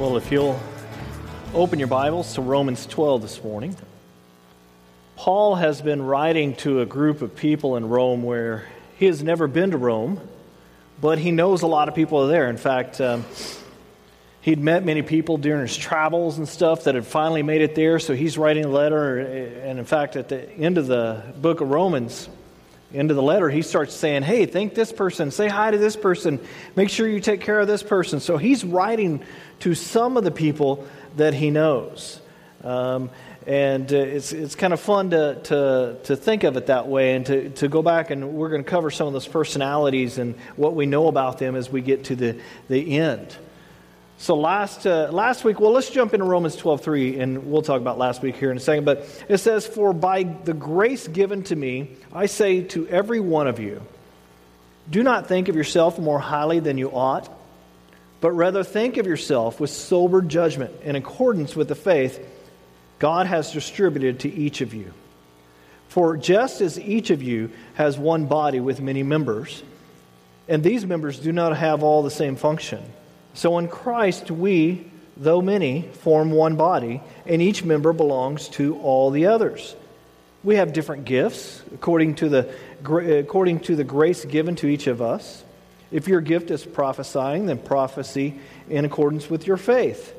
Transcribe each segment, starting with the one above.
Well, if you'll open your Bibles to Romans 12 this morning, Paul has been writing to a group of people in Rome where he has never been to Rome, but he knows a lot of people are there. In fact, um, he'd met many people during his travels and stuff that had finally made it there, so he's writing a letter. And in fact, at the end of the book of Romans, into the letter, he starts saying, Hey, thank this person, say hi to this person, make sure you take care of this person. So he's writing to some of the people that he knows. Um, and uh, it's, it's kind of fun to, to, to think of it that way and to, to go back and we're going to cover some of those personalities and what we know about them as we get to the, the end. So last, uh, last week, well, let's jump into Romans 12.3, and we'll talk about last week here in a second. But it says, For by the grace given to me, I say to every one of you, do not think of yourself more highly than you ought, but rather think of yourself with sober judgment in accordance with the faith God has distributed to each of you. For just as each of you has one body with many members, and these members do not have all the same function, so in Christ, we, though many, form one body, and each member belongs to all the others. We have different gifts according to the, according to the grace given to each of us. If your gift is prophesying, then prophecy in accordance with your faith.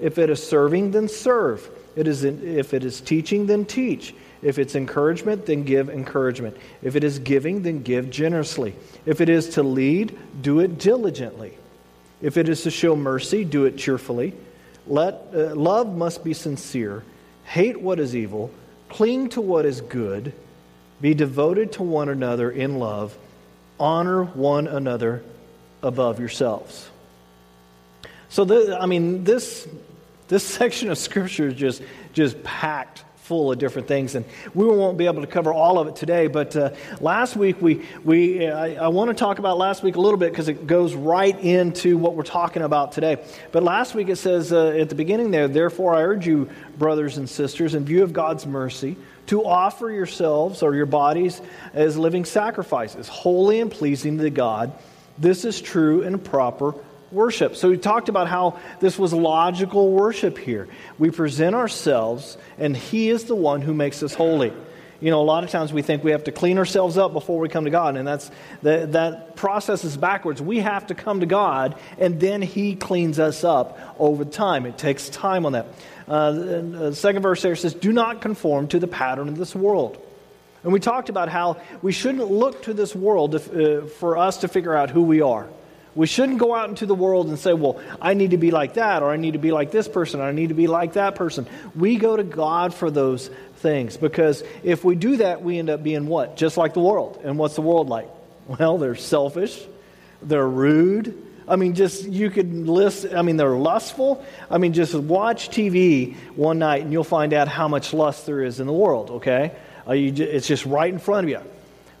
If it is serving, then serve. It is if it is teaching, then teach. If it's encouragement, then give encouragement. If it is giving, then give generously. If it is to lead, do it diligently. If it is to show mercy, do it cheerfully. Let, uh, love must be sincere. Hate what is evil. Cling to what is good. Be devoted to one another in love. Honor one another above yourselves. So, the, I mean, this, this section of Scripture is just, just packed full of different things. And we won't be able to cover all of it today, but uh, last week we, we I, I want to talk about last week a little bit because it goes right into what we're talking about today. But last week it says uh, at the beginning there, therefore I urge you, brothers and sisters, in view of God's mercy, to offer yourselves or your bodies as living sacrifices, holy and pleasing to God. This is true and proper worship. So we talked about how this was logical worship here. We present ourselves, and He is the one who makes us holy. You know, a lot of times we think we have to clean ourselves up before we come to God, and that's that, that process is backwards. We have to come to God, and then He cleans us up over time. It takes time on that. Uh, the second verse there says, "Do not conform to the pattern of this world." And we talked about how we shouldn't look to this world uh, for us to figure out who we are. We shouldn't go out into the world and say, well, I need to be like that, or I need to be like this person, or I need to be like that person. We go to God for those things because if we do that, we end up being what? Just like the world. And what's the world like? Well, they're selfish, they're rude. I mean, just you could list, I mean, they're lustful. I mean, just watch TV one night and you'll find out how much lust there is in the world, okay? Uh, you, it's just right in front of you.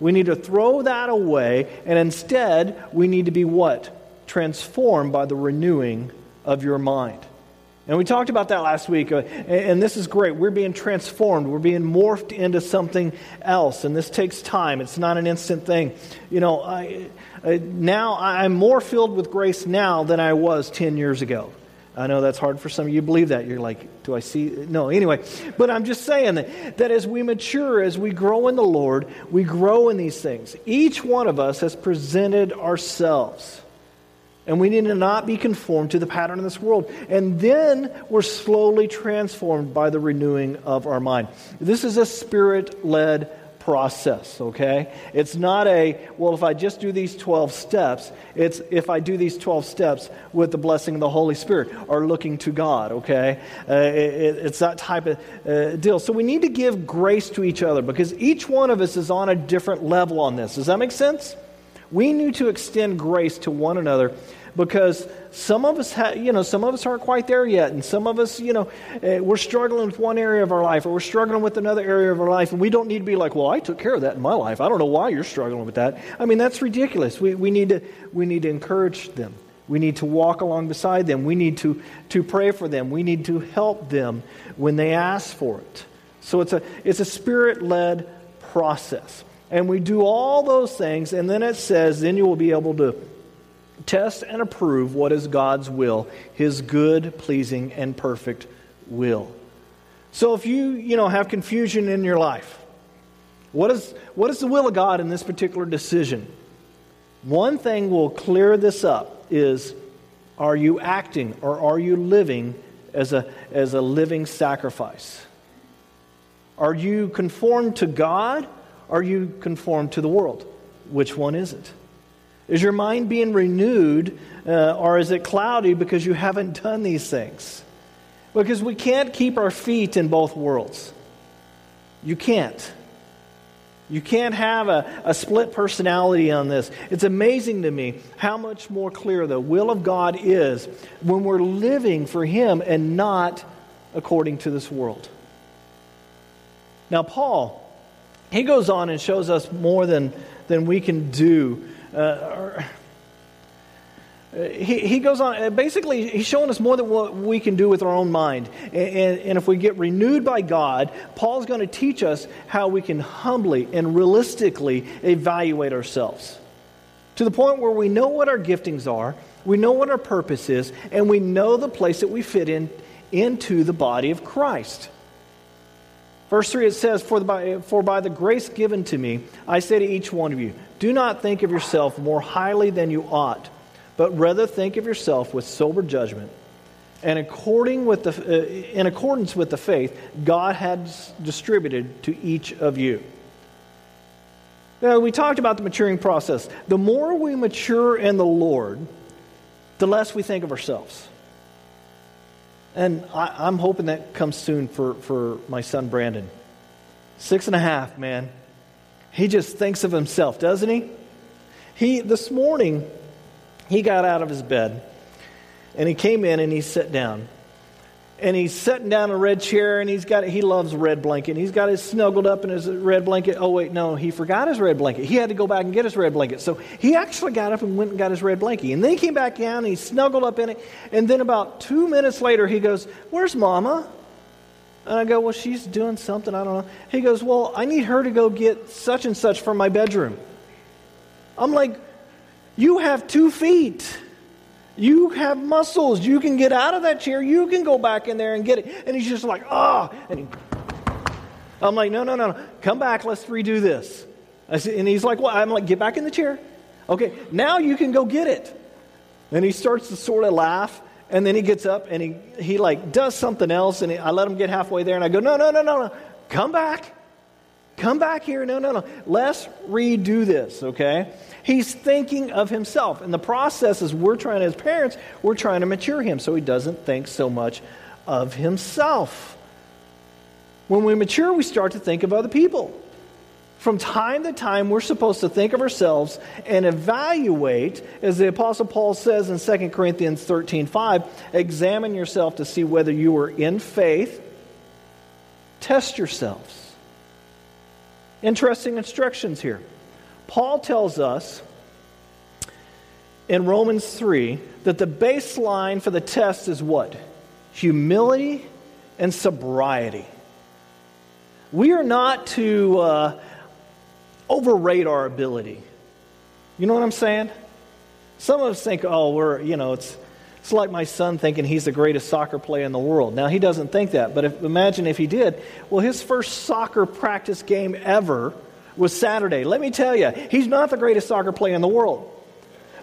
We need to throw that away, and instead, we need to be what? Transformed by the renewing of your mind. And we talked about that last week, uh, and this is great. We're being transformed, we're being morphed into something else, and this takes time. It's not an instant thing. You know, I, I, now I'm more filled with grace now than I was 10 years ago. I know that's hard for some of you to believe that. You're like, do I see? No, anyway. But I'm just saying that, that as we mature, as we grow in the Lord, we grow in these things. Each one of us has presented ourselves. And we need to not be conformed to the pattern of this world. And then we're slowly transformed by the renewing of our mind. This is a spirit led process, okay? It's not a, well, if I just do these 12 steps, it's if I do these 12 steps with the blessing of the Holy Spirit or looking to God, okay? Uh, it, it's that type of uh, deal. So we need to give grace to each other because each one of us is on a different level on this. Does that make sense? We need to extend grace to one another because some of us, you know, some of us aren't quite there yet, and some of us, you know, uh, we're struggling with one area of our life, or we're struggling with another area of our life, and we don't need to be like, well, I took care of that in my life. I don't know why you're struggling with that. I mean, that's ridiculous. We, we need to we need to encourage them. We need to walk along beside them. We need to to pray for them. We need to help them when they ask for it. So it's a it's a spirit led process. And we do all those things, and then it says, then you will be able to test and approve what is God's will, his good, pleasing, and perfect will. So if you, you know, have confusion in your life, what is, what is the will of God in this particular decision? One thing will clear this up is are you acting or are you living as a, as a living sacrifice? Are you conformed to God? Or are you conformed to the world? Which one is it? Is your mind being renewed uh, or is it cloudy because you haven't done these things? Because we can't keep our feet in both worlds. You can't. You can't have a, a split personality on this. It's amazing to me how much more clear the will of God is when we're living for Him and not according to this world. Now, Paul, he goes on and shows us more than, than we can do. Uh, he, he goes on, uh, basically, he's showing us more than what we can do with our own mind. And, and, and if we get renewed by God, Paul's going to teach us how we can humbly and realistically evaluate ourselves to the point where we know what our giftings are, we know what our purpose is, and we know the place that we fit in into the body of Christ. Verse 3 it says, for, the, for by the grace given to me, I say to each one of you, do not think of yourself more highly than you ought but rather think of yourself with sober judgment. And according with the, uh, in accordance with the faith God has distributed to each of you. Now, we talked about the maturing process. The more we mature in the Lord, the less we think of ourselves. And I, am hoping that comes soon for, for my son Brandon. Six and a half, man. He just thinks of himself, doesn't he? He this morning he got out of his bed and he came in and he sat down. And he's sitting down in a red chair and he's got he loves red blanket. He's got his snuggled up in his red blanket. Oh wait, no, he forgot his red blanket. He had to go back and get his red blanket. So he actually got up and went and got his red blanket. And then he came back down and he snuggled up in it. And then about two minutes later he goes, Where's mama? And I go, Well, she's doing something, I don't know. He goes, Well, I need her to go get such and such from my bedroom. I'm like, you have two feet. You have muscles. You can get out of that chair. You can go back in there and get it. And he's just like, ah. Oh. And he, I'm like, no, no, no, no. Come back. Let's redo this. Said, and he's like, well, I'm like, get back in the chair. Okay, now you can go get it. And he starts to sort of laugh. And then he gets up and he, he like does something else. And he, I let him get halfway there. And I go, no, no, no, no, no. Come back. Come back here. No, no, no. Let's redo this, okay? He's thinking of himself. And the process is we're trying, as parents, we're trying to mature him so he doesn't think so much of himself. When we mature, we start to think of other people. From time to time, we're supposed to think of ourselves and evaluate, as the Apostle Paul says in 2 Corinthians 13 5, examine yourself to see whether you are in faith. Test yourselves. Interesting instructions here. Paul tells us in Romans 3 that the baseline for the test is what? Humility and sobriety. We are not to uh, overrate our ability. You know what I'm saying? Some of us think, oh, we're, you know, it's, it's like my son thinking he's the greatest soccer player in the world. Now, he doesn't think that, but if, imagine if he did. Well, his first soccer practice game ever was Saturday. Let me tell you, he's not the greatest soccer player in the world.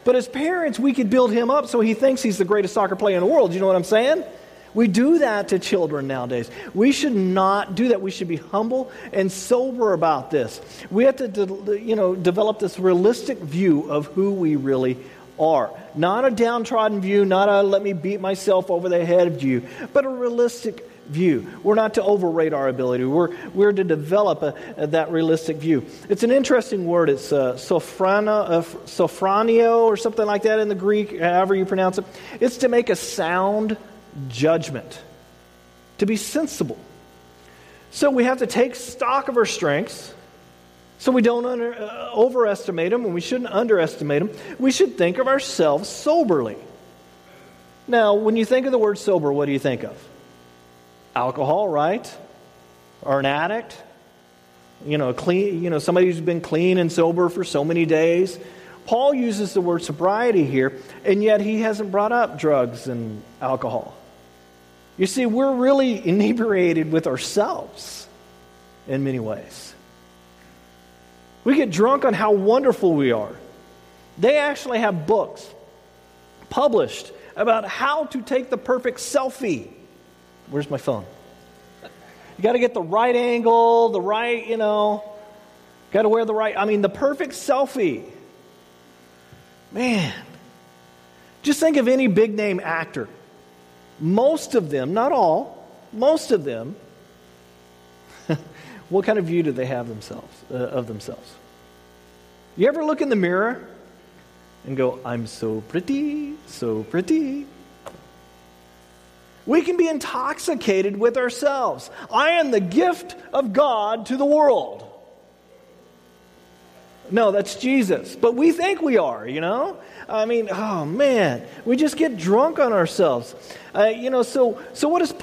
But as parents, we could build him up so he thinks he's the greatest soccer player in the world. You know what I'm saying? We do that to children nowadays. We should not do that. We should be humble and sober about this. We have to, de- you know, develop this realistic view of who we really are. Not a downtrodden view, not a let me beat myself over the head view, but a realistic view. We're not to overrate our ability. We're, we're to develop a, a, that realistic view. It's an interesting word. It's uh, sophrana, uh, or something like that in the Greek, however you pronounce it. It's to make a sound judgment, to be sensible. So we have to take stock of our strengths so we don't under, uh, overestimate them and we shouldn't underestimate them. We should think of ourselves soberly. Now, when you think of the word sober, what do you think of? Alcohol, right? Or an addict? You know, clean, you know, somebody who's been clean and sober for so many days. Paul uses the word sobriety here, and yet he hasn't brought up drugs and alcohol. You see, we're really inebriated with ourselves in many ways. We get drunk on how wonderful we are. They actually have books published about how to take the perfect selfie. Where's my phone? You got to get the right angle, the right, you know, got to wear the right, I mean, the perfect selfie. Man, just think of any big name actor. Most of them, not all, most of them, what kind of view do they have themselves uh, of themselves? You ever look in the mirror and go, I'm so pretty, so pretty? We can be intoxicated with ourselves. I am the gift of God to the world. No, that's Jesus. But we think we are, you know? I mean, oh man, we just get drunk on ourselves. Uh, you know, so so what is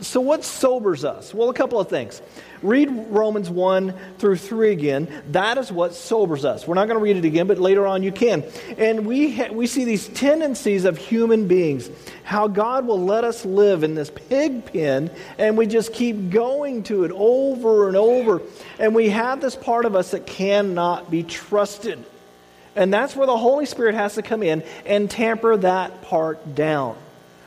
so what sobers us? Well, a couple of things. Read Romans 1 through 3 again. That is what sobers us. We're not going to read it again, but later on you can. And we, ha- we see these tendencies of human beings, how God will let us live in this pig pen, and we just keep going to it over and over. And we have this part of us that cannot be trusted. And that's where the Holy Spirit has to come in and tamper that part down.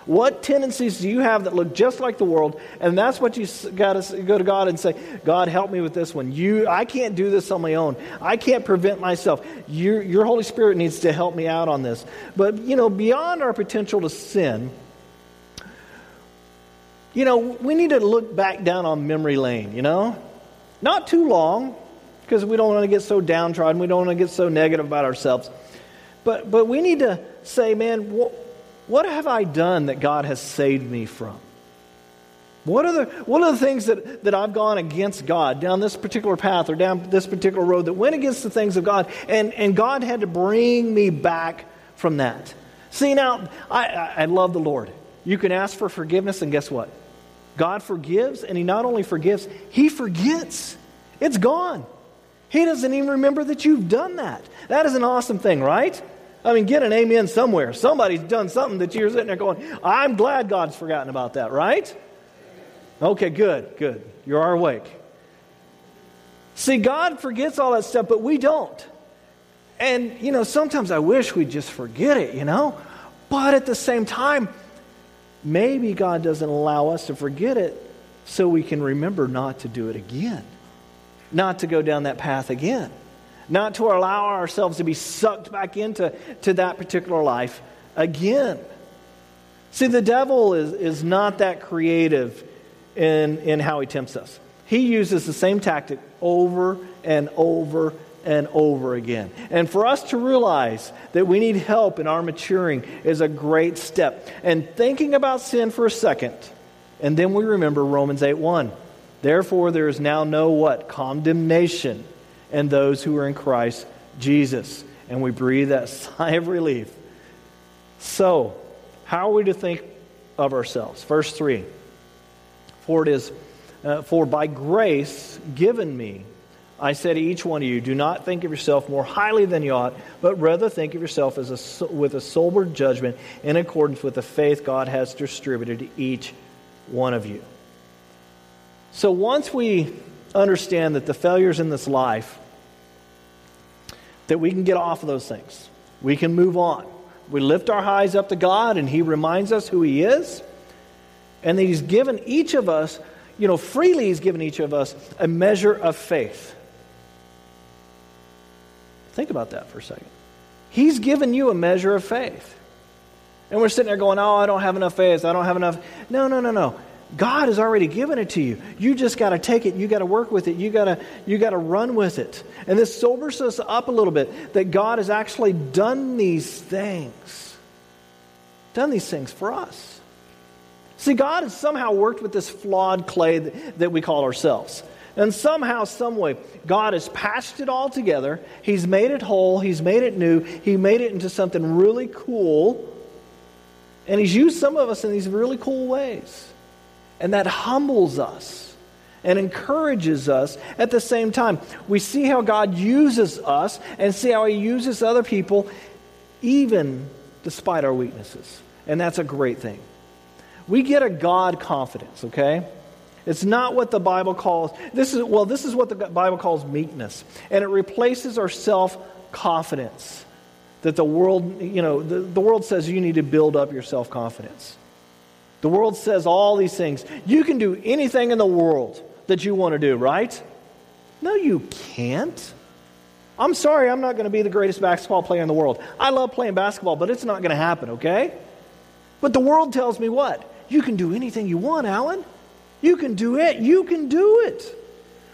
What tendencies do you have that look just like the world? And that's what you got to go to God and say, God, help me with this one. You, I can't do this on my own. I can't prevent myself. Your, your Holy Spirit needs to help me out on this. But, you know, beyond our potential to sin, you know, we need to look back down on memory lane, you know? Not too long, because we don't want to get so downtrodden. We don't want to get so negative about ourselves. But, but we need to say, man, what, what have I done that God has saved me from? What are the, what are the things that, that I've gone against God down this particular path or down this particular road that went against the things of God? And, and God had to bring me back from that. See, now, I, I love the Lord. You can ask for forgiveness, and guess what? God forgives, and He not only forgives, He forgets. It's gone. He doesn't even remember that you've done that. That is an awesome thing, right? I mean, get an amen somewhere. Somebody's done something that you're sitting there going, I'm glad God's forgotten about that, right? Okay, good, good. You are awake. See, God forgets all that stuff, but we don't. And, you know, sometimes I wish we'd just forget it, you know? But at the same time, maybe God doesn't allow us to forget it so we can remember not to do it again, not to go down that path again not to allow ourselves to be sucked back into to that particular life again. See, the devil is, is not that creative in, in how he tempts us. He uses the same tactic over and over and over again. And for us to realize that we need help in our maturing is a great step. And thinking about sin for a second, and then we remember Romans 8 1. Therefore, there is now no what? Condemnation and those who are in Christ Jesus. And we breathe that sigh of relief. So, how are we to think of ourselves? Verse 3 For it is, uh, for by grace given me, I say to each one of you, do not think of yourself more highly than you ought, but rather think of yourself as a, with a sober judgment in accordance with the faith God has distributed to each one of you. So once we understand that the failures in this life, that we can get off of those things. We can move on. We lift our eyes up to God, and He reminds us who He is. And that He's given each of us, you know, freely He's given each of us a measure of faith. Think about that for a second. He's given you a measure of faith. And we're sitting there going, oh, I don't have enough faith. I don't have enough. No, no, no, no. God has already given it to you. You just got to take it. You got to work with it. You got to you got to run with it. And this sobers us up a little bit that God has actually done these things. Done these things for us. See, God has somehow worked with this flawed clay that, that we call ourselves. And somehow, some way, God has patched it all together. He's made it whole. He's made it new. He made it into something really cool. And He's used some of us in these really cool ways. And that humbles us. and encourages us at the same time. We see how God uses us and see how He uses other people, even despite our weaknesses. And that's a great thing. We get a God confidence, okay? It's not what the Bible calls, this is, well, this is what the Bible calls meekness. And it replaces our self confidence that the world, you know, the, the world says you need to build up your self confidence. The world says all these things. You can do anything in the world that you want to do, right? No, you can't. I'm sorry, I'm not going to be the greatest basketball player in the world. I love playing basketball, but it's not going to happen, okay? But the world tells me what? You can do anything you want, Alan. You can do it. You can do it.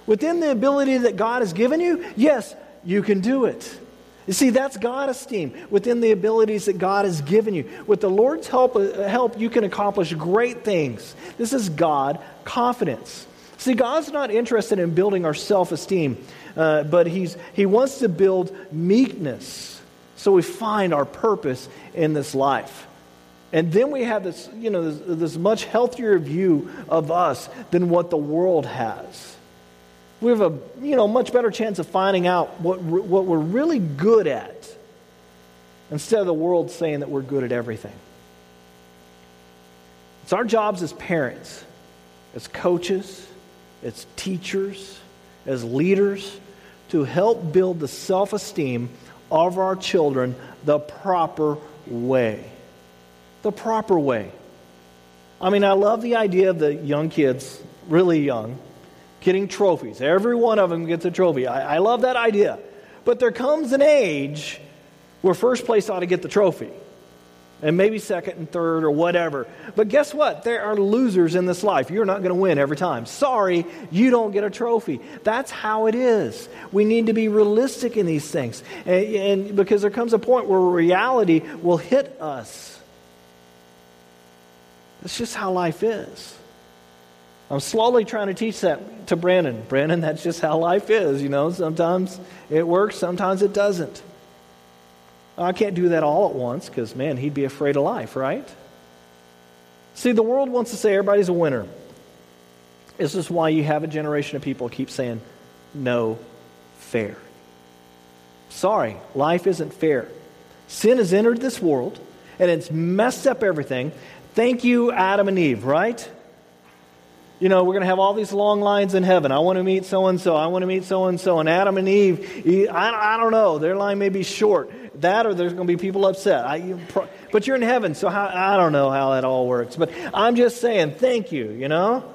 Within the ability that God has given you, yes, you can do it. You see, that's God esteem within the abilities that God has given you. With the Lord's help, uh, help, you can accomplish great things. This is God confidence. See, God's not interested in building our self esteem, uh, but he's, He wants to build meekness so we find our purpose in this life. And then we have this, you know, this, this much healthier view of us than what the world has we have a you know much better chance of finding out what, what we're really good at instead of the world saying that we're good at everything. It's our jobs as parents, as coaches, as teachers, as leaders to help build the self esteem of our children the proper way. The proper way. I mean, I love the idea of the young kids, really young, getting trophies. Every one of them gets a trophy. I, I love that idea. But there comes an age where first place ought to get the trophy. And maybe second and third or whatever. But guess what? There are losers in this life. You're not going to win every time. Sorry, you don't get a trophy. That's how it is. We need to be realistic in these things. And, and because there comes a point where reality will hit us. That's just how life is. I'm slowly trying to teach that to Brandon. Brandon, that's just how life is, you know. Sometimes it works, sometimes it doesn't. I can't do that all at once because, man, he'd be afraid of life, right? See, the world wants to say everybody's a winner. This is why you have a generation of people keep saying, no fair. Sorry, life isn't fair. Sin has entered this world and it's messed up everything. Thank you, Adam and Eve, right? You know, we're going to have all these long lines in heaven. I want to meet so and so. I want to meet so and so. And Adam and Eve, I, I don't know. Their line may be short. That or there's going to be people upset. I, but you're in heaven, so how, I don't know how that all works. But I'm just saying, thank you, you know?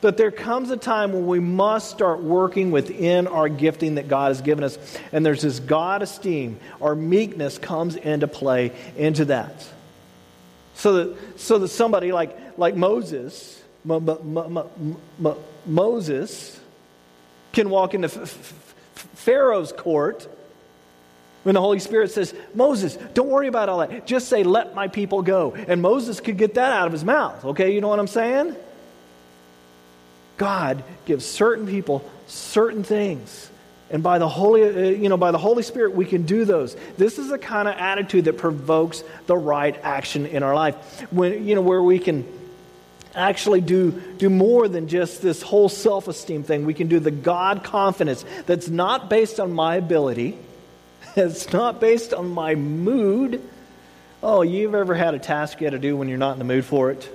But there comes a time when we must start working within our gifting that God has given us. And there's this God esteem. Our meekness comes into play into that. So that, so that somebody like, like Moses, Moses can walk into Pharaoh's court when the Holy Spirit says, Moses, don't worry about all that. Just say, let my people go. And Moses could get that out of his mouth. Okay, you know what I'm saying? God gives certain people certain things. And by the Holy, uh, you know, by the Holy Spirit, we can do those. This is the kind of attitude that provokes the right action in our life. When, you know, where we can actually do, do more than just this whole self esteem thing. We can do the God confidence that's not based on my ability, it's not based on my mood. Oh, you've ever had a task you had to do when you're not in the mood for it?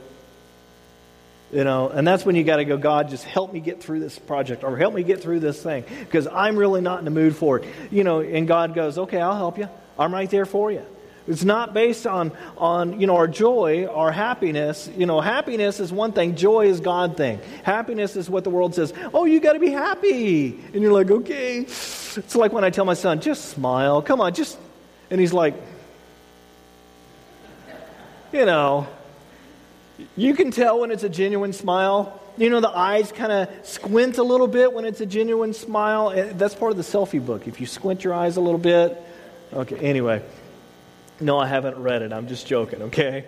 You know, and that's when you got to go, God, just help me get through this project or help me get through this thing because I'm really not in the mood for it. You know, and God goes, okay, I'll help you. I'm right there for you. It's not based on, on you know, our joy, our happiness. You know, happiness is one thing, joy is God thing. Happiness is what the world says, oh, you got to be happy. And you're like, okay. It's like when I tell my son, just smile. Come on, just. And he's like, you know, you can tell when it's a genuine smile. You know, the eyes kind of squint a little bit when it's a genuine smile. Eh, that's part of the selfie book. If you squint your eyes a little bit. Okay, anyway. No, I haven't read it. I'm just joking, okay?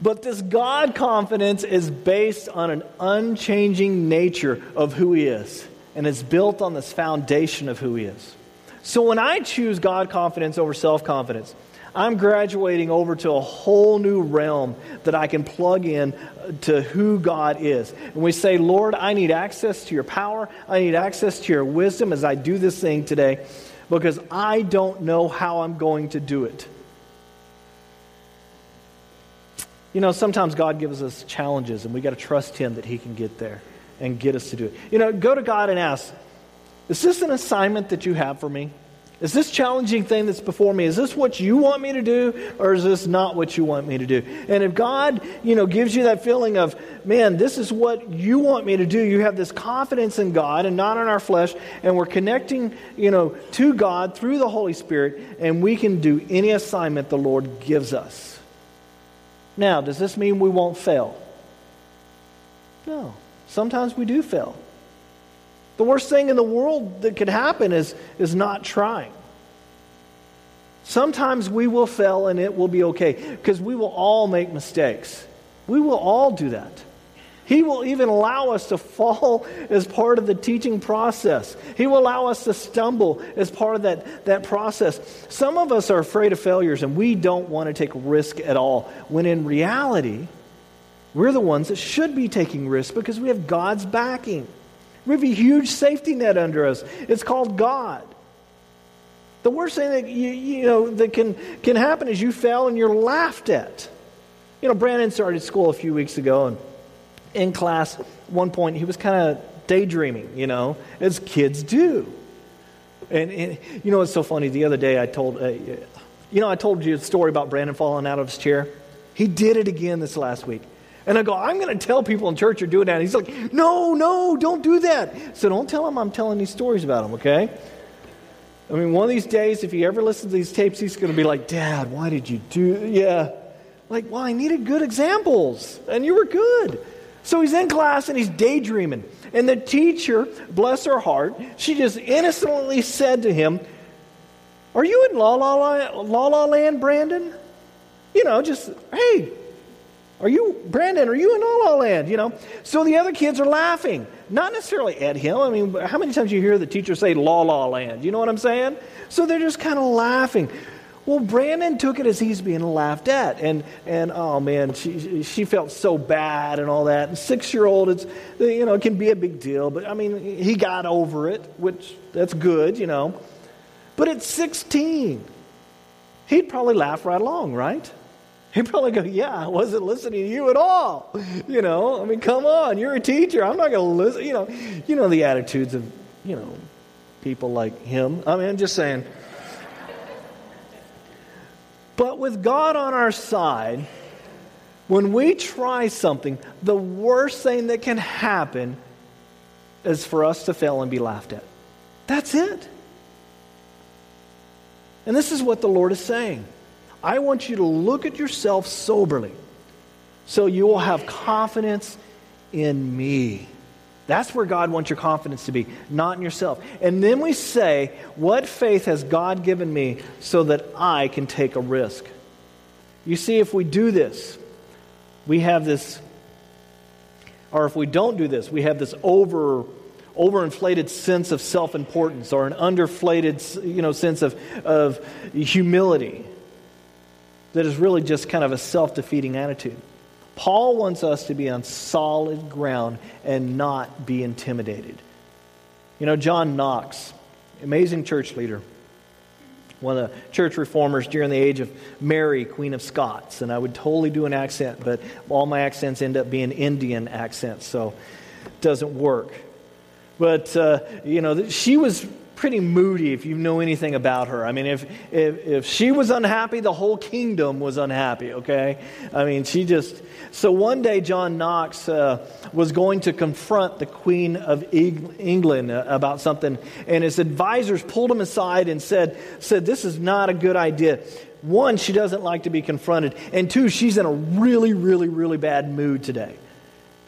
But this God confidence is based on an unchanging nature of who He is, and it's built on this foundation of who He is. So when I choose God confidence over self confidence, I'm graduating over to a whole new realm that I can plug in to who God is. And we say, Lord, I need access to your power. I need access to your wisdom as I do this thing today because I don't know how I'm going to do it. You know, sometimes God gives us challenges and we got to trust Him that He can get there and get us to do it. You know, go to God and ask, Is this an assignment that you have for me? Is this challenging thing that's before me, is this what you want me to do, or is this not what you want me to do? And if God, you know, gives you that feeling of, man, this is what you want me to do, you have this confidence in God and not in our flesh, and we're connecting, you know, to God through the Holy Spirit, and we can do any assignment the Lord gives us. Now, does this mean we won't fail? No. Sometimes we do fail. The worst thing in the world that could happen is, is not trying. Sometimes we will fail and it will be okay because we will all make mistakes. We will all do that. He will even allow us to fall as part of the teaching process. He will allow us to stumble as part of that, that process. Some of us are afraid of failures and we don't want to take risk at all, when in reality, we're the ones that should be taking risks because we have God's backing. We have a huge safety net under us. It's called God. The worst thing that you, you know that can, can happen is you fail and you're laughed at. You know, Brandon started school a few weeks ago, and in class, one point, he was kind of daydreaming, you know, as kids do. And, and, you know, it's so funny. The other day, I told, uh, you know, I told you a story about Brandon falling out of his chair. He did it again this last week. And I go, I'm going to tell people in church you're doing that. And he's like, no, no, don't do that. So don't tell him I'm telling these stories about him, okay? I mean, one of these days, if he ever listens to these tapes, he's going to be like, Dad, why did you do Yeah. Like, well, I needed good examples, and you were good. So he's in class and he's daydreaming. And the teacher, bless her heart, she just innocently said to him, Are you in La La, La, La, La Land, Brandon? You know, just, hey, are you, Brandon, are you in La La Land? You know? So the other kids are laughing. Not necessarily at him. I mean, how many times you hear the teacher say La La Land? You know what I'm saying? So they're just kind of laughing. Well, Brandon took it as he's being laughed at. And, and oh man, she, she felt so bad and all that. And six year old, it's, you know, it can be a big deal. But I mean, he got over it, which that's good, you know. But at 16, he'd probably laugh right along, right? He'd probably go, Yeah, I wasn't listening to you at all. You know, I mean, come on, you're a teacher. I'm not going to listen. You know, you know the attitudes of, you know, people like him. I mean, I'm just saying. But with God on our side, when we try something, the worst thing that can happen is for us to fail and be laughed at. That's it. And this is what the Lord is saying. I want you to look at yourself soberly so you will have confidence in me. That's where God wants your confidence to be, not in yourself. And then we say, What faith has God given me so that I can take a risk? You see, if we do this, we have this, or if we don't do this, we have this over overinflated sense of self-importance or an underflated you know, sense of, of humility that is really just kind of a self defeating attitude. Paul wants us to be on solid ground and not be intimidated. You know, John Knox, amazing church leader, one of the church reformers during the age of Mary, Queen of Scots. And I would totally do an accent, but all my accents end up being Indian accents, so it doesn't work. But, uh, you know, she was pretty moody if you know anything about her. I mean, if, if, if she was unhappy, the whole kingdom was unhappy, okay? I mean, she just. So one day, John Knox uh, was going to confront the Queen of England uh, about something, and his advisors pulled him aside and said, said, This is not a good idea. One, she doesn't like to be confronted, and two, she's in a really, really, really bad mood today.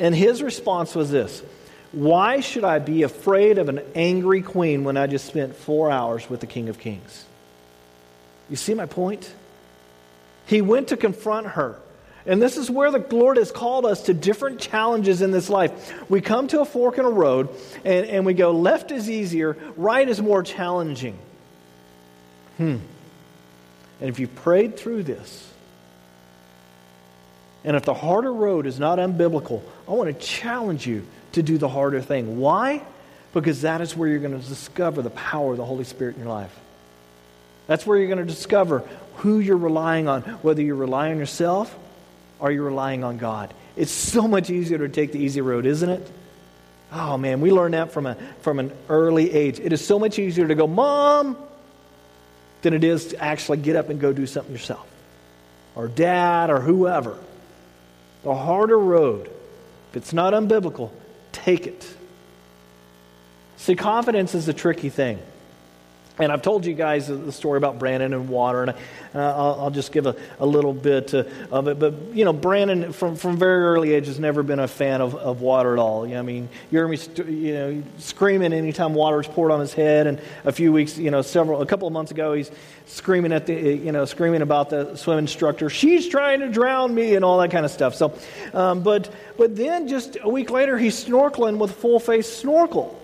And his response was this why should I be afraid of an angry queen when I just spent four hours with the King of Kings? You see my point? He went to confront her. And this is where the Lord has called us to different challenges in this life. We come to a fork in a road and, and we go, left is easier, right is more challenging. Hmm. And if you prayed through this, and if the harder road is not unbiblical, I want to challenge you to do the harder thing. Why? Because that is where you're going to discover the power of the Holy Spirit in your life. That's where you're going to discover who you're relying on, whether you're relying on yourself or you're relying on God. It's so much easier to take the easy road, isn't it? Oh man, we learned that from, a, from an early age. It is so much easier to go, Mom, than it is to actually get up and go do something yourself, or dad, or whoever. The harder road, if it's not unbiblical, take it. See, confidence is a tricky thing. And I've told you guys the story about Brandon and water, and uh, I'll, I'll, just give a, a little bit uh, of it. But, you know, Brandon, from, from very early age, has never been a fan of, of water at all. I mean, you hear me, you know, screaming anytime water is poured on his head. And a few weeks, you know, several, a couple of months ago, he's screaming at the, you know, screaming about the swim instructor. She's trying to drown me and all that kind of stuff. So, um, but, but then just a week later, he's snorkeling with full face snorkel.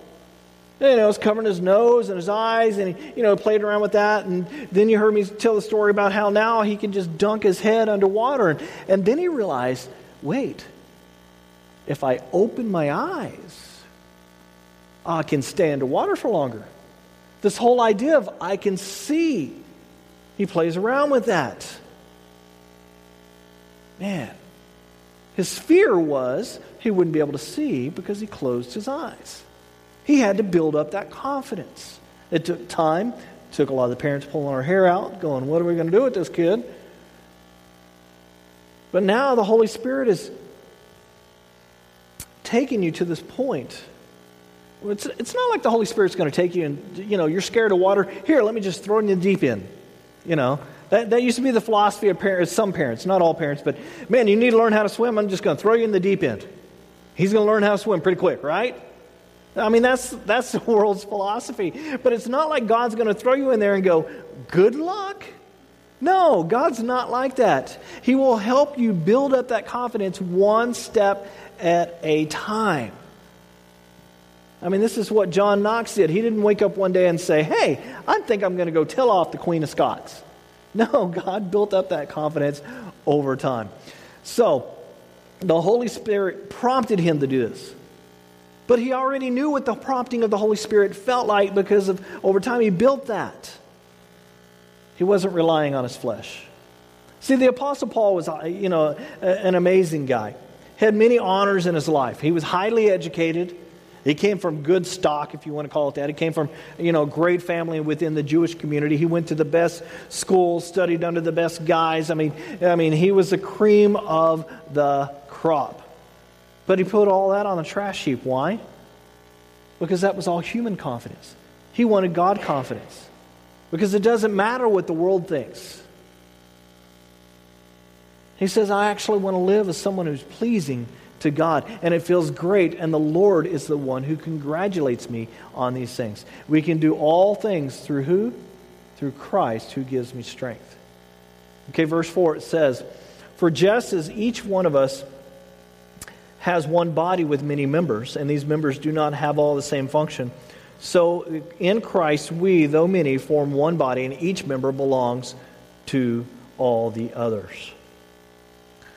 You know, was covering his nose and his eyes, and he, you know, played around with that. And then you heard me tell the story about how now he can just dunk his head underwater. And, and then he realized, wait, if I open my eyes, I can stay underwater for longer. This whole idea of I can see, he plays around with that. Man, his fear was he wouldn't be able to see because he closed his eyes. He had to build up that confidence. It took time. It took a lot of the parents pulling our hair out, going, What are we going to do with this kid? But now the Holy Spirit is taking you to this point. It's, it's not like the Holy Spirit's going to take you and, you know, you're scared of water. Here, let me just throw you in the deep end. You know, that, that used to be the philosophy of parents, some parents, not all parents, but man, you need to learn how to swim. I'm just going to throw you in the deep end. He's going to learn how to swim pretty quick, right? I mean, that's, that's the world's philosophy. But it's not like God's going to throw you in there and go, good luck. No, God's not like that. He will help you build up that confidence one step at a time. I mean, this is what John Knox did. He didn't wake up one day and say, Hey, I think I'm going to go tell off the Queen of Scots. No, God built up that confidence over time. So, the Holy Spirit prompted him to do this. But he already knew what the prompting of the Holy Spirit felt like because of over time he built that. He wasn't relying on his flesh. See, the Apostle Paul was, uh, you know, an amazing guy. Had many honors in his life. He was highly educated. He came from good stock, if you want to call it that. He came from, you know, a great family within the Jewish community. He went to the best schools, studied under the best guys. I mean, I mean, he was the cream of the crop. But he put all that on the trash heap. Why? Because that was all human confidence. He wanted God confidence. Because it doesn't matter what the world thinks. He says, I actually want to live as someone who's pleasing to God. And it feels great. And the Lord is the one who congratulates me on these things. We can do all things through who? Through Christ who gives me strength. Okay, verse 4 it says, For just as each one of us has one body with many members, and these members do not have all the same function. So in Christ, we, though many, form one body, and each member belongs to all the others.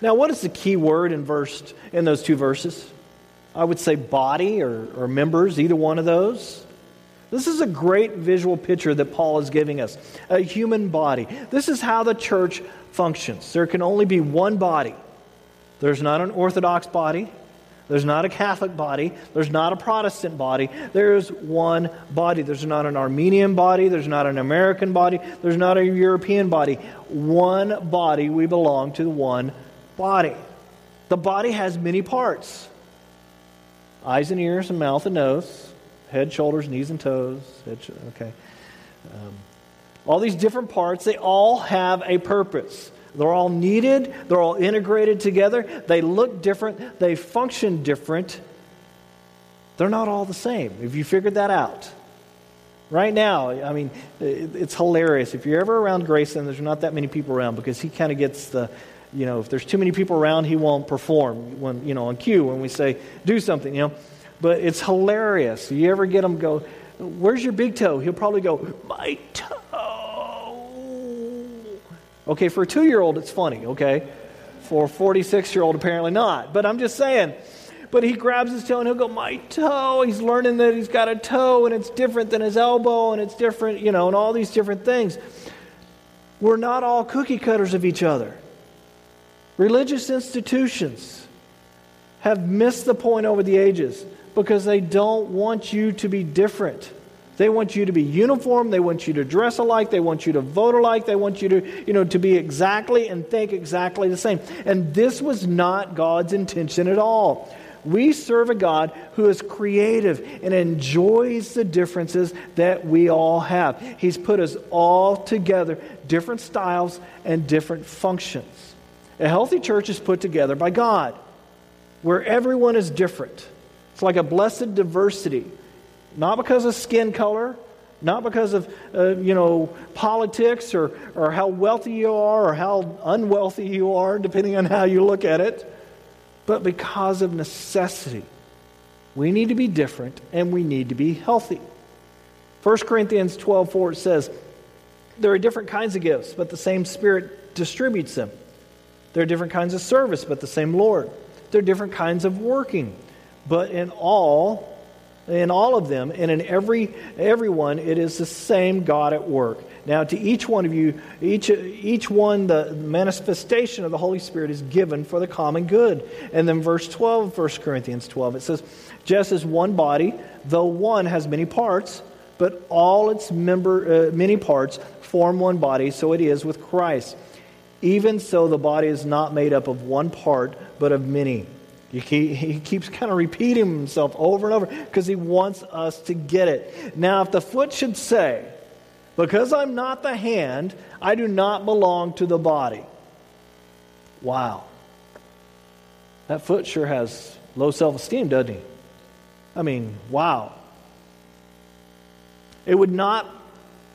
Now, what is the key word in verse in those two verses? I would say body or, or members, either one of those. This is a great visual picture that Paul is giving us a human body. This is how the church functions. There can only be one body. There's not an Orthodox body, there's not a Catholic body. There's not a Protestant body. There's one body. There's not an Armenian body. There's not an American body. There's not a European body. One body. We belong to one body. The body has many parts eyes and ears and mouth and nose, head, shoulders, knees, and toes. Head, okay. Um, all these different parts, they all have a purpose. They're all needed, they're all integrated together. They look different, they function different. They're not all the same. Have you figured that out? Right now, I mean, it's hilarious. If you're ever around Grayson, there's not that many people around because he kind of gets the, you know, if there's too many people around, he won't perform when, you know, on cue when we say do something, you know. But it's hilarious. You ever get him go, where's your big toe? He'll probably go, my toe. Okay, for a two year old, it's funny, okay? For a 46 year old, apparently not. But I'm just saying. But he grabs his toe and he'll go, My toe. He's learning that he's got a toe and it's different than his elbow and it's different, you know, and all these different things. We're not all cookie cutters of each other. Religious institutions have missed the point over the ages because they don't want you to be different. They want you to be uniform. They want you to dress alike. They want you to vote alike. They want you to, you know, to be exactly and think exactly the same. And this was not God's intention at all. We serve a God who is creative and enjoys the differences that we all have. He's put us all together, different styles and different functions. A healthy church is put together by God, where everyone is different. It's like a blessed diversity, not because of skin color, not because of uh, you know politics or, or how wealthy you are or how unwealthy you are, depending on how you look at it, but because of necessity. We need to be different and we need to be healthy. 1 Corinthians 12 4 says, There are different kinds of gifts, but the same Spirit distributes them. There are different kinds of service, but the same Lord. There are different kinds of working, but in all, in all of them, and in every everyone, it is the same God at work. Now, to each one of you, each, each one, the manifestation of the Holy Spirit is given for the common good. And then, verse 12, 1 Corinthians 12, it says, Just as one body, though one has many parts, but all its member, uh, many parts form one body, so it is with Christ. Even so, the body is not made up of one part, but of many. He keeps kind of repeating himself over and over because he wants us to get it. Now, if the foot should say, Because I'm not the hand, I do not belong to the body. Wow. That foot sure has low self esteem, doesn't he? I mean, wow. It would not,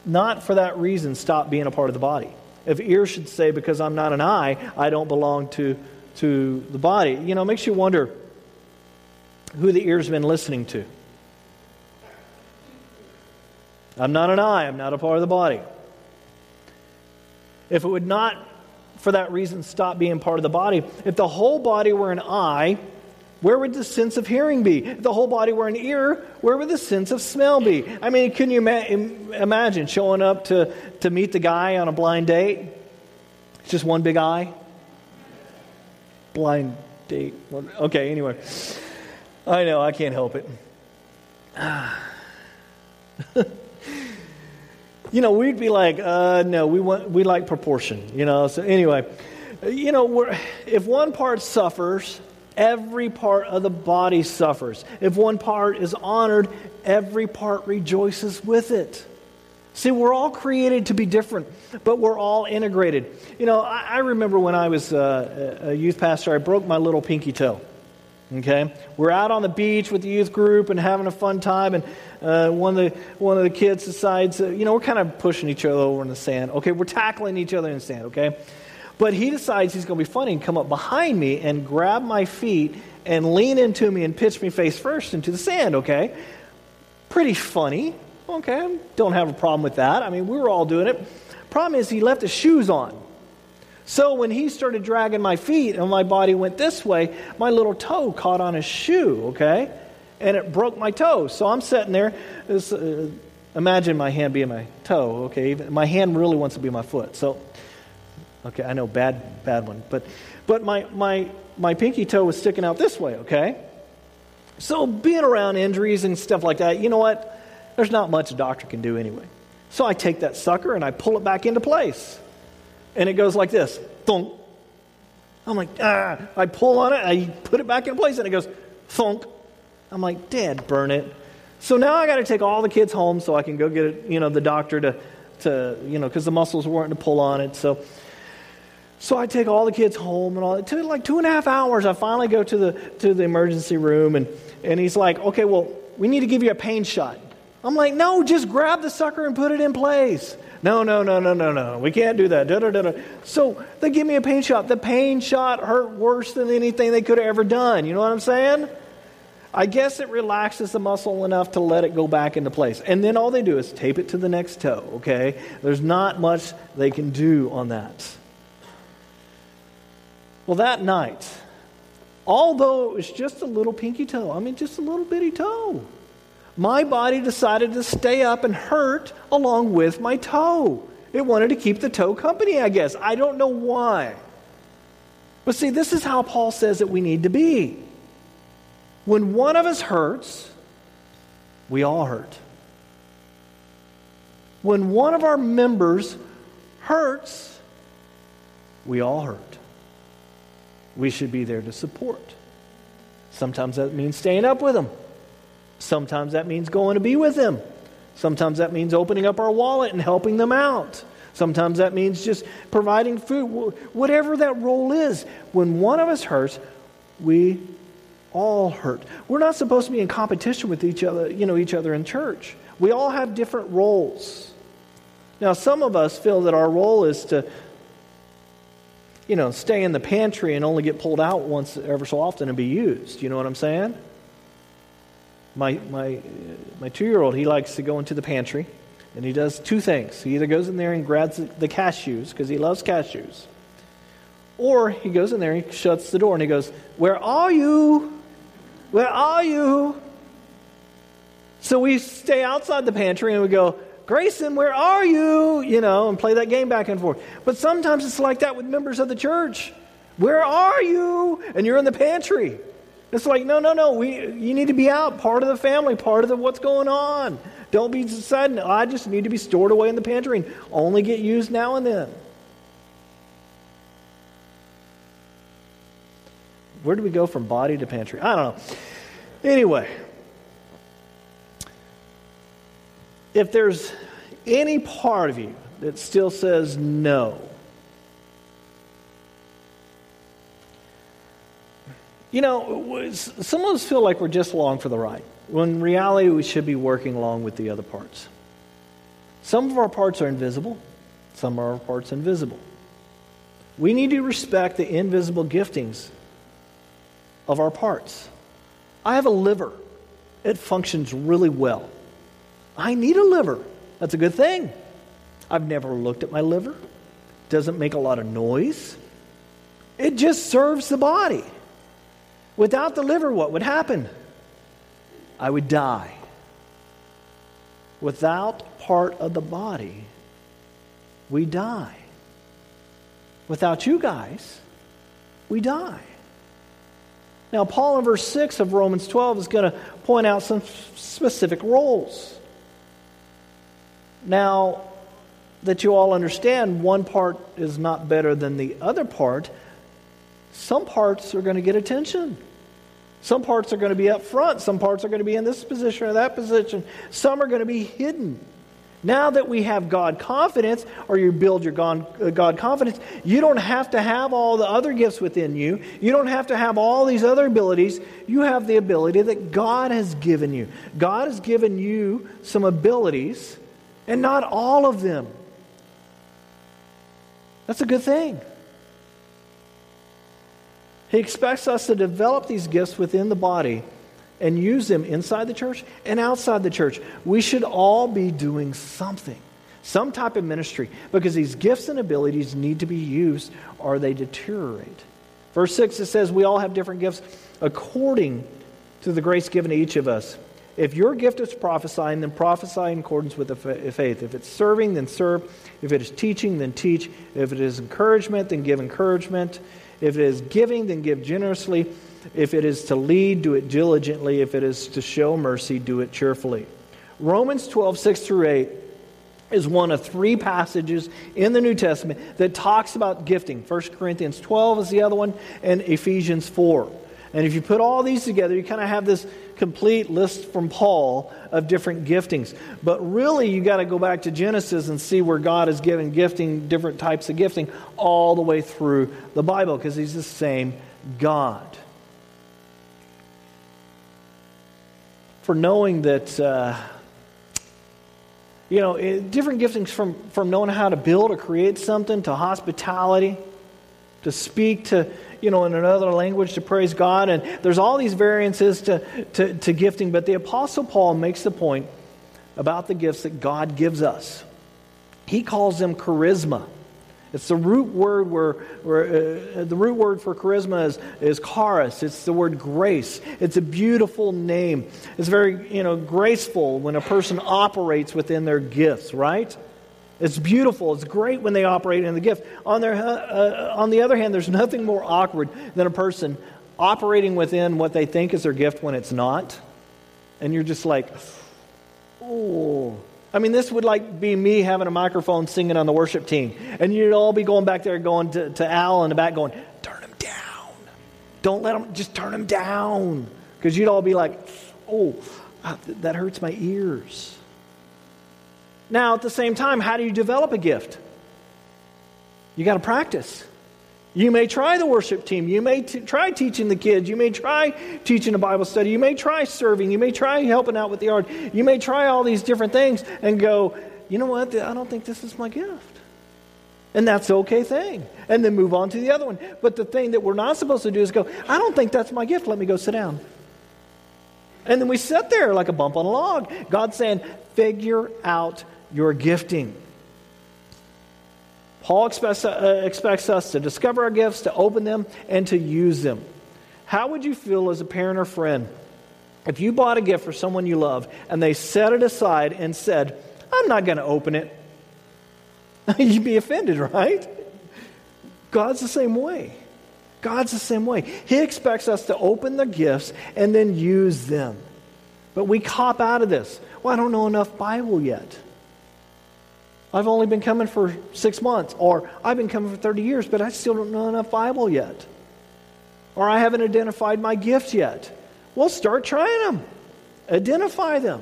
not for that reason, stop being a part of the body. If ear should say, Because I'm not an eye, I don't belong to to the body. You know, it makes you wonder who the ear's been listening to. I'm not an eye, I'm not a part of the body. If it would not, for that reason, stop being part of the body, if the whole body were an eye, where would the sense of hearing be? If the whole body were an ear, where would the sense of smell be? I mean, can you ima- imagine showing up to, to meet the guy on a blind date? It's just one big eye blind date. Okay, anyway. I know, I can't help it. you know, we'd be like, uh, no, we want, we like proportion, you know. So anyway, you know, if one part suffers, every part of the body suffers. If one part is honored, every part rejoices with it. See, we're all created to be different, but we're all integrated. You know, I, I remember when I was uh, a youth pastor, I broke my little pinky toe. Okay, we're out on the beach with the youth group and having a fun time, and uh, one of the one of the kids decides, uh, you know, we're kind of pushing each other over in the sand. Okay, we're tackling each other in the sand. Okay, but he decides he's going to be funny and come up behind me and grab my feet and lean into me and pitch me face first into the sand. Okay, pretty funny. Okay, don't have a problem with that. I mean, we were all doing it. Problem is, he left his shoes on. So when he started dragging my feet and my body went this way, my little toe caught on his shoe, okay? And it broke my toe. So I'm sitting there. This, uh, imagine my hand being my toe, okay? My hand really wants to be my foot. So, okay, I know, bad, bad one. But, but my, my, my pinky toe was sticking out this way, okay? So being around injuries and stuff like that, you know what? There's not much a doctor can do anyway. So I take that sucker and I pull it back into place. And it goes like this thunk. I'm like, ah. I pull on it, I put it back in place, and it goes thunk. I'm like, Dad, burn it. So now I got to take all the kids home so I can go get you know the doctor to to you know because the muscles weren't to pull on it. So so I take all the kids home and all. It took like two and a half hours. I finally go to the to the emergency room and and he's like, okay, well we need to give you a pain shot. I'm like, no, just grab the sucker and put it in place. No, no, no, no, no, no. We can't do that. Da, da, da. So they give me a pain shot. The pain shot hurt worse than anything they could have ever done. You know what I'm saying? I guess it relaxes the muscle enough to let it go back into place. And then all they do is tape it to the next toe, okay? There's not much they can do on that. Well, that night, although it was just a little pinky toe, I mean, just a little bitty toe, my body decided to stay up and hurt along with my toe. It wanted to keep the toe company, I guess. I don't know why. But see, this is how Paul says that we need to be. When one of us hurts, we all hurt. When one of our members hurts, we all hurt. We should be there to support. Sometimes that means staying up with them. Sometimes that means going to be with them. Sometimes that means opening up our wallet and helping them out. Sometimes that means just providing food. Whatever that role is, when one of us hurts, we all hurt. We're not supposed to be in competition with each other, you know, each other in church. We all have different roles. Now, some of us feel that our role is to, you know, stay in the pantry and only get pulled out once ever so often and be used. You know what I'm saying? My, my, my two year old, he likes to go into the pantry and he does two things. He either goes in there and grabs the cashews because he loves cashews, or he goes in there and shuts the door and he goes, Where are you? Where are you? So we stay outside the pantry and we go, Grayson, where are you? You know, and play that game back and forth. But sometimes it's like that with members of the church. Where are you? And you're in the pantry. It's like, no, no, no. We, you need to be out, part of the family, part of the, what's going on. Don't be sudden. I just need to be stored away in the pantry and only get used now and then. Where do we go from body to pantry? I don't know. Anyway, if there's any part of you that still says no, you know, some of us feel like we're just along for the ride, when in reality we should be working along with the other parts. Some of our parts are invisible, some of our parts invisible. We need to respect the invisible giftings of our parts. I have a liver, it functions really well. I need a liver. That's a good thing. I've never looked at my liver. Doesn't make a lot of noise. It just serves the body. Without the liver, what would happen? I would die. Without part of the body, we die. Without you guys, we die. Now, Paul in verse 6 of Romans 12 is going to point out some specific roles. Now, that you all understand, one part is not better than the other part. Some parts are going to get attention. Some parts are going to be up front. Some parts are going to be in this position or that position. Some are going to be hidden. Now that we have God confidence, or you build your God, uh, God confidence, you don't have to have all the other gifts within you. You don't have to have all these other abilities. You have the ability that God has given you. God has given you some abilities and not all of them. That's a good thing. He expects us to develop these gifts within the body and use them inside the church and outside the church. We should all be doing something, some type of ministry, because these gifts and abilities need to be used or they deteriorate. Verse 6 it says, We all have different gifts according to the grace given to each of us. If your gift is prophesying, then prophesy in accordance with the faith. If it's serving, then serve. If it is teaching, then teach. If it is encouragement, then give encouragement. If it is giving, then give generously. If it is to lead, do it diligently. If it is to show mercy, do it cheerfully. Romans 12, 6 through 8 is one of three passages in the New Testament that talks about gifting. 1 Corinthians 12 is the other one, and Ephesians 4. And if you put all these together, you kind of have this complete list from Paul of different giftings. But really, you got to go back to Genesis and see where God is giving gifting, different types of gifting, all the way through the Bible, because He's the same God. For knowing that, uh, you know, different giftings from, from knowing how to build or create something to hospitality, to speak to you know, in another language to praise God. And there's all these variances to, to, to gifting, but the Apostle Paul makes the point about the gifts that God gives us. He calls them charisma. It's the root word where, where uh, the root word for charisma is, is charis. It's the word grace. It's a beautiful name. It's very you know graceful when a person operates within their gifts, right? It's beautiful. It's great when they operate in the gift. On, their, uh, uh, on the other hand, there's nothing more awkward than a person operating within what they think is their gift when it's not. And you're just like, oh, I mean, this would like be me having a microphone singing on the worship team. And you'd all be going back there going to, to Al in the back going, turn him down. Don't let him, just turn him down. Because you'd all be like, oh, that hurts my ears. Now, at the same time, how do you develop a gift? You got to practice. You may try the worship team. You may t- try teaching the kids. You may try teaching a Bible study. You may try serving. You may try helping out with the yard. You may try all these different things and go, you know what? I don't think this is my gift. And that's the okay thing. And then move on to the other one. But the thing that we're not supposed to do is go, I don't think that's my gift. Let me go sit down. And then we sit there like a bump on a log. God's saying, figure out your gifting. Paul expects, uh, expects us to discover our gifts, to open them, and to use them. How would you feel as a parent or friend if you bought a gift for someone you love and they set it aside and said, I'm not going to open it? You'd be offended, right? God's the same way. God's the same way. He expects us to open the gifts and then use them. But we cop out of this. Well, I don't know enough Bible yet. I've only been coming for six months, or I've been coming for 30 years, but I still don't know enough Bible yet. Or I haven't identified my gifts yet. Well, start trying them. Identify them.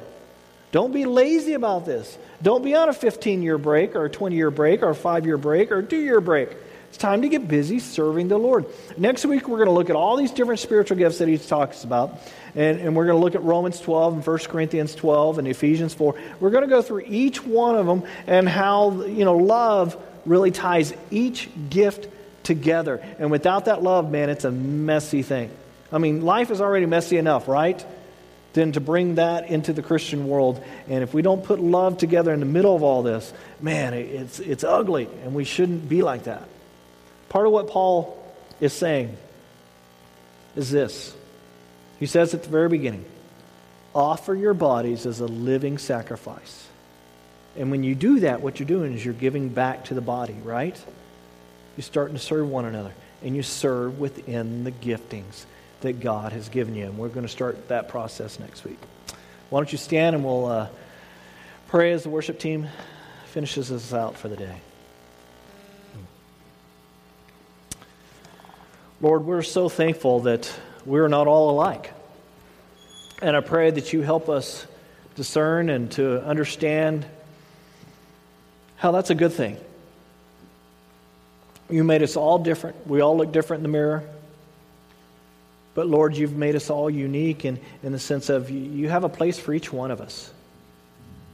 Don't be lazy about this. Don't be on a 15 year break, or a 20 year break, or a five year break, or a two year break. It's time to get busy serving the Lord. Next week, we're going to look at all these different spiritual gifts that he talks about. And, and we're going to look at Romans 12 and 1 Corinthians 12 and Ephesians 4. We're going to go through each one of them and how, you know, love really ties each gift together. And without that love, man, it's a messy thing. I mean, life is already messy enough, right? Then to bring that into the Christian world. And if we don't put love together in the middle of all this, man, it's, it's ugly. And we shouldn't be like that. Part of what Paul is saying is this he says at the very beginning offer your bodies as a living sacrifice. And when you do that, what you're doing is you're giving back to the body, right? You're starting to serve one another, and you serve within the giftings that God has given you. And we're going to start that process next week. Why don't you stand and we'll uh, pray as the worship team finishes us out for the day. Lord, we're so thankful that we're not all alike. And I pray that you help us discern and to understand how that's a good thing. You made us all different. We all look different in the mirror. But Lord, you've made us all unique in, in the sense of you have a place for each one of us.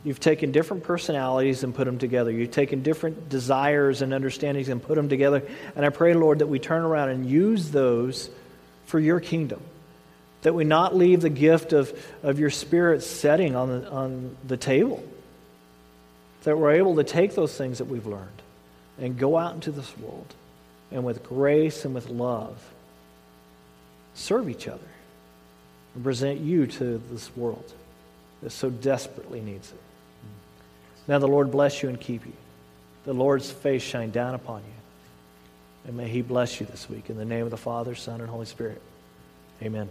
You've taken different personalities and put them together. You've taken different desires and understandings and put them together. And I pray, Lord, that we turn around and use those for your kingdom. That we not leave the gift of, of your Spirit setting on the, on the table. That we're able to take those things that we've learned and go out into this world and with grace and with love serve each other and present you to this world that so desperately needs it. Now the Lord bless you and keep you. The Lord's face shine down upon you. And may he bless you this week. In the name of the Father, Son, and Holy Spirit. Amen.